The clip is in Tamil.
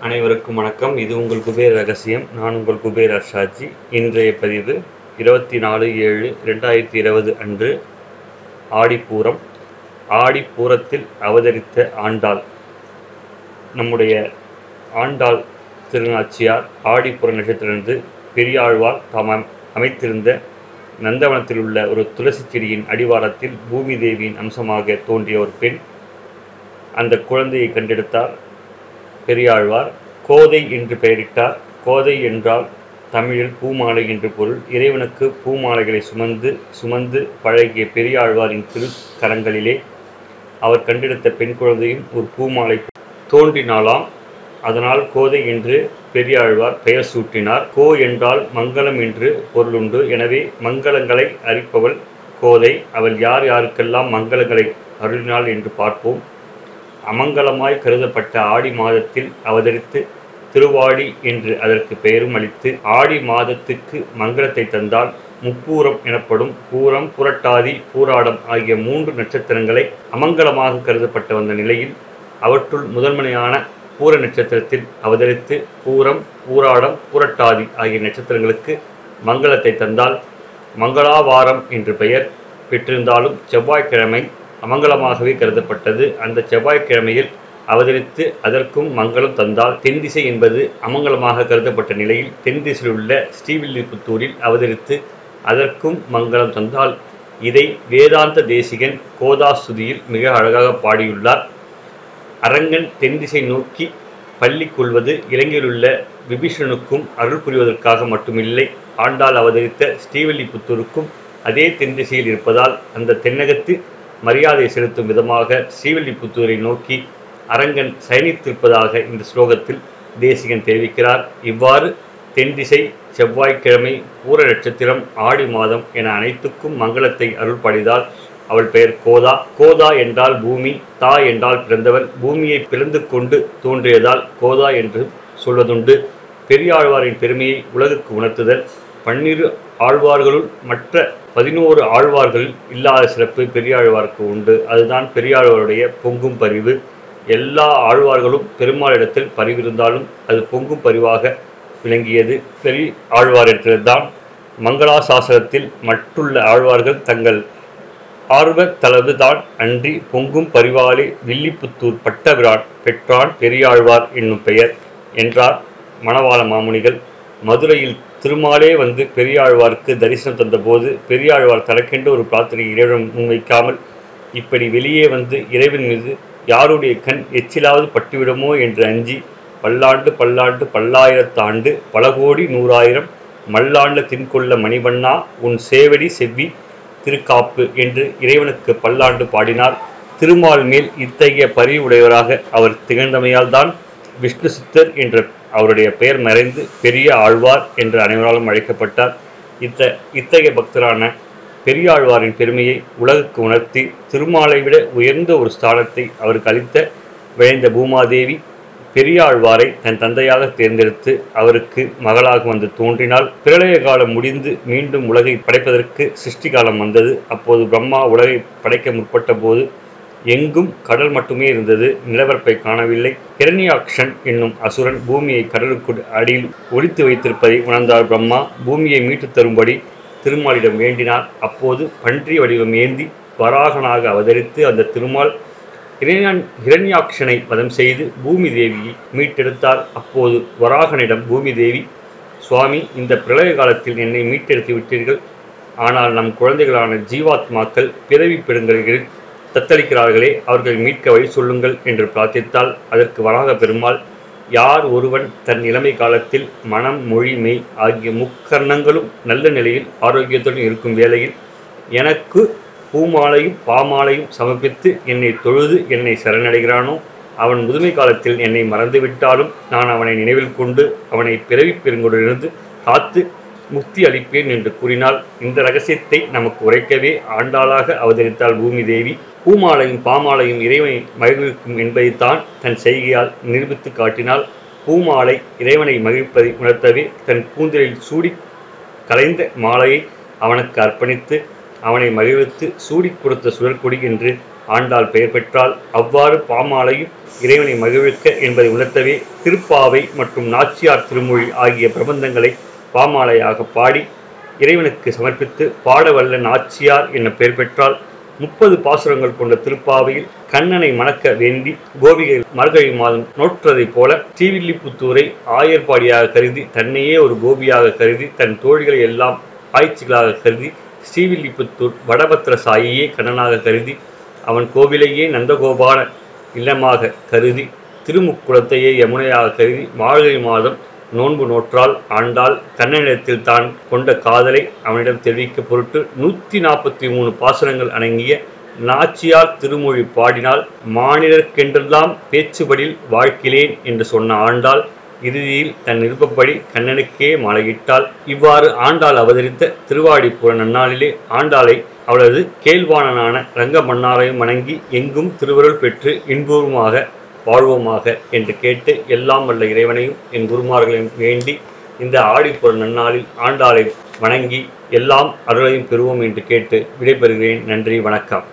அனைவருக்கும் வணக்கம். இது உங்கள் குபேர் ரகசியம். நான் உங்கள் குபேர் அர்ஷாஜி. இன்றைய பதிவு இருபத்தி நாலு ஏழு ரெண்டாயிரத்தி இருபது அன்று ஆடிப்பூரம். ஆடிப்பூரத்தில் அவதரித்த ஆண்டாள். நம்முடைய ஆண்டாள் திருநாச்சியார் ஆடிப்புற நட்சத்திரத்திலிருந்து பெரியாழ்வார் தாம் அமைத்திருந்த நந்தவனத்தில் உள்ள ஒரு துளசி செடியின் அடிவாரத்தில் பூமி தேவியின் அம்சமாக தோன்றிய ஒரு பெண். அந்த குழந்தையை கண்டெடுத்தார். பெரியாழ்வார் கோதை என்று பெயரிட்டார். கோதை என்றால் தமிழில் பூமாலை என்று பொருள். இறைவனுக்கு பூமாலைகளை சுமந்து சுமந்து பழகிய பெரியாழ்வாரின் திருக்கரங்களிலே அவர் கண்டெடுத்த பெண் குழந்தையும் ஒரு பூமாலை தோன்றினாலாம். அதனால் கோதை என்று பெரியாழ்வார் பெயர் சூட்டினார். கோ என்றால் மங்களம் என்று பொருளுண்டு எனவே மங்களங்களை அறிப்பவள் கோதை. அவள் யார் யாருக்கெல்லாம் மங்களங்களை அருளினாள் என்று பார்ப்போம். அமங்கலமாய் கருதப்பட்ட ஆடி மாதத்தில் அவதரித்து திருவாடி என்று அதற்கு பெயரும் அளித்து ஆடி மாதத்துக்கு மங்களத்தை தந்தால் முப்பூரம் எனப்படும் பூரம் புரட்டாதி பூராடம் ஆகிய மூன்று நட்சத்திரங்களை அமங்கலமாக கருதப்பட்டு வந்த நிலையில் அவற்றுள் முதன்மையான பூர நட்சத்திரத்தில் அவதரித்து பூரம் பூராடம் புரட்டாதி ஆகிய நட்சத்திரங்களுக்கு மங்களத்தை தந்தால் மங்களாவாரம் என்று பெயர் பெற்றிருந்தாலும் செவ்வாய்க்கிழமை அமங்கலமாகவே கருதப்பட்டது. அந்த செவ்வாய்க்கிழமையில் அவதரித்து அதற்கும் மங்களம் தந்தால் தென்திசை என்பது அமங்கலமாக கருதப்பட்ட நிலையில் தென்திசையில் உள்ள ஸ்ரீவில்லிபுத்தூரில் அவதரித்து அதற்கும் மங்களம் தந்தால் இதை வேதாந்த தேசிகன் கோதாஸ்துதியில் மிக அழகாக பாடியுள்ளார். அரங்கன் தென்திசை நோக்கி பள்ளி கொள்வது இலங்கையிலுள்ள விபீஷனுக்கும் அருள் புரிவதற்காக மட்டுமில்லை. ஆண்டாள் அவதரித்த ஸ்ரீவில்லிபுத்தூருக்கும் அதே தென் திசையில் இருப்பதால் அந்த தென்னகத்து மரியாதை செலுத்தும் விதமாக ஸ்ரீவில்லிபுத்தூரை நோக்கி அரங்கன் சயனித்திருப்பதாக இந்த ஸ்லோகத்தில் தேசிகன் தெரிவிக்கிறார். இவ்வாறு தென்திசை செவ்வாய்க்கிழமை பூர நட்சத்திரம் ஆடி மாதம் என அனைத்துக்கும் மங்களத்தை அருள் பாடிதால் அவள் பெயர் கோதா. கோதா என்றால் பூமி தா என்றால் பிறந்தவள் பூமியை பிறந்து கொண்டு தோன்றியதால் கோதா என்று சொல்வதுண்டு. பெரியாழ்வாரின் பெருமையை உலகுக்கு உணர்த்துதல். பன்னிரு ஆழ்வார்களுள் மற்ற பதினோரு ஆழ்வார்களில் இல்லாத சிறப்பு பெரியாழ்வாருக்கு உண்டு. அதுதான் பெரியாழ்வாருடைய பொங்கும் பரிவு. எல்லா ஆழ்வார்களும் பெருமாளிடத்தில் பரிவிருந்தாலும் அது பொங்கும் பரிவாக விளங்கியது. பெரிய ஆழ்வாரிடத்தில்தான் மங்களாசாசனத்தில் மற்றுள்ள ஆழ்வார்கள் தங்கள் ஆர்வத் தளவுதான் அன்றி பொங்கும் பரிவாளி வில்லிபுத்தூர் பட்டபிரான் பெற்றான் பெரியாழ்வார் என்னும் பெயர் என்றார் மணவாள மாமுனிகள். மதுரையில் திருமாலே வந்து பெரியாழ்வாருக்கு தரிசனம் தந்தபோது பெரியாழ்வார் தனக்கென்று ஒரு பிரார்த்தனை இறைவன் முன்வைக்காமல் இப்படி வெளியே வந்து இறைவன் மீது யாருடைய கண் எச்சிலாவது பட்டுவிடுமோ என்று அஞ்சி பல்லாண்டு பல்லாண்டு பல்லாயிரத்தாண்டு பல கோடி நூறாயிரம் மல்லாண்ட தின்கொள்ள மணிவண்ணா உன் சேவடி செவ்வி திருக்காப்பு என்று இறைவனுக்கு பல்லாண்டு பாடினார். திருமால் மேல் இத்தகைய பரிவுடையவராக அவர் திகழ்ந்தமையால் தான் விஷ்ணு சித்தர் என்ற அவருடைய பெயர் மறைந்து பெரிய ஆழ்வார் என்று அனைவராலும் அழைக்கப்பட்டார். இத்த இத்தகைய பக்தரான பெரியாழ்வாரின் பெருமையை உலகுக்கு உணர்த்தி திருமாலை விட உயர்ந்த ஒரு ஸ்தானத்தை அவருக்கு அளித்த விளைந்த பூமாதேவி பெரியாழ்வாரை தன் தந்தையாக தேர்ந்தெடுத்து அவருக்கு மகளாக வந்து தோன்றினால் பிரளய காலம் முடிந்து மீண்டும் உலகை படைப்பதற்கு சிருஷ்டி காலம் வந்தது. அப்போது பிரம்மா உலகை படைக்க முற்பட்ட போது எங்கும் கடல் மட்டுமே இருந்தது நிலவரப்பை காணவில்லை. இரணியாக்ஷன் என்னும் அசுரன் பூமியை கடலுக்கு அடியில் ஒளித்து வைத்திருப்பதை உணர்ந்தார் பிரம்மா. பூமியை மீட்டுத் தரும்படி திருமாலிடம் வேண்டினார். அப்போது பன்றி வடிவம் ஏந்தி வராகனாக அவதரித்து அந்த திருமால் ஹிரண்யான் ஹிரண்யாக்ஷனை வதம் செய்து பூமி தேவியை மீட்டெடுத்தார். அப்போது வராகனிடம் பூமி தேவி சுவாமி இந்த பிரளய காலத்தில் என்னை மீட்டெடுத்து விட்டீர்கள். ஆனால் நம் குழந்தைகளான ஜீவாத்மாக்கள் பிறவி பெருங்கல்களில் தத்தளிக்கிறார்களே அவர்கள் மீட்க வழி சொல்லுங்கள் என்று பிரார்த்தித்தால் அதற்கு வராத பெருமாள் யார் ஒருவன் தன் இளமை காலத்தில் மனம் மொழி மெய் ஆகிய முக்கர்ணங்களும் நல்ல நிலையில் ஆரோக்கியத்துடன் இருக்கும் வேளையில் எனக்கு பூமாலையும் பாமாலையும் சமர்ப்பித்து என்னை தொழுது என்னை சரணடைகிறானோ? அவன் முதுமை காலத்தில் என்னை மறந்துவிட்டாலும் நான் அவனை நினைவில் கொண்டு அவனை பிறவி பெருங்கொடிலிருந்து காத்து முக்தி அளிப்பேன் என்று கூறினால் இந்த ரகசியத்தை நமக்கு உரைக்கவே ஆண்டாளாக அவதரித்தாள் பூமி தேவி. பூமாலையும் பாமாலையும் இறைவனை மகிழ்விக்கும் என்பதைத்தான் தன் செய்கையால் நிரூபித்து காட்டினால் பூமாலை இறைவனை மகிழ்ப்பதை உணர்த்தவே தன் கூந்தலில் சூடி கலைந்த மாலையை அவனுக்கு அர்ப்பணித்து அவனை மகிழ்வித்து சூடி கொடுத்த சுழற்கொடி என்று ஆண்டாள் பெயர் பெற்றால் அவ்வாறு பாமாலையும் இறைவனை மகிழ்விக்க என்பதை உணர்த்தவே திருப்பாவை மற்றும் நாச்சியார் திருமொழி ஆகிய பிரபந்தங்களை பாமாலையாக பாடி இறைவனுக்கு சமர்ப்பித்து பாடவல்ல நாச்சியார் என பெயர் பெற்றால் முப்பது பாசுரங்கள் கொண்ட திருப்பாவையில் கண்ணனை மணக்க வேண்டி கோபிகை மார்கழி மாதம் நோற்றதைப் போல ஸ்ரீவில்லிபுத்தூரை ஆயர்பாடியாக கருதி தன்னையே ஒரு கோபியாக கருதி தன் தோழிகளை எல்லாம் ஆய்ச்சிகளாக கருதி ஸ்ரீவில்லிபுத்தூர் வடபத்திர சாயியே கண்ணனாக கருதி அவன் கோவிலையே நந்தகோபால இல்லமாக கருதி திருமுக்குளத்தையே யமுனையாக கருதி மார்கழி மாதம் நோன்பு நோற்றால் ஆண்டாள் கண்ணனிடத்தில் தான் கொண்ட காதலை அவனிடம் தெரிவிக்க பொருட்டு நூற்றி நாற்பத்தி மூணு பாசனங்கள் அடங்கிய நாச்சியார் திருமொழி பாடினால் மாநிலர்க்கென்றெல்லாம் பேச்சுபடில் வாழ்க்கிறேன் என்று சொன்ன ஆண்டாள் இறுதியில் தன் விருப்பப்படி கண்ணனுக்கே மாலையிட்டாள். இவ்வாறு ஆண்டாள் அவதரித்த திருவாடிப்புற நன்னாளிலே ஆண்டாளை அவளது கேள்வாணனான ரங்கமன்னாரையும் வணங்கி எங்கும் திருவருள் பெற்று இன்பூர்வமாக வாழ்வோமாக என்று கேட்டு எல்லாம் வல்ல இறைவனையும் என் குருமார்களையும் வேண்டி இந்த ஆடிப்புற நன்னாளில் ஆண்டாளை வணங்கி எல்லாம் அருளையும் பெறுவோம் என்று கேட்டு விடைபெறுகிறேன். நன்றி வணக்கம்.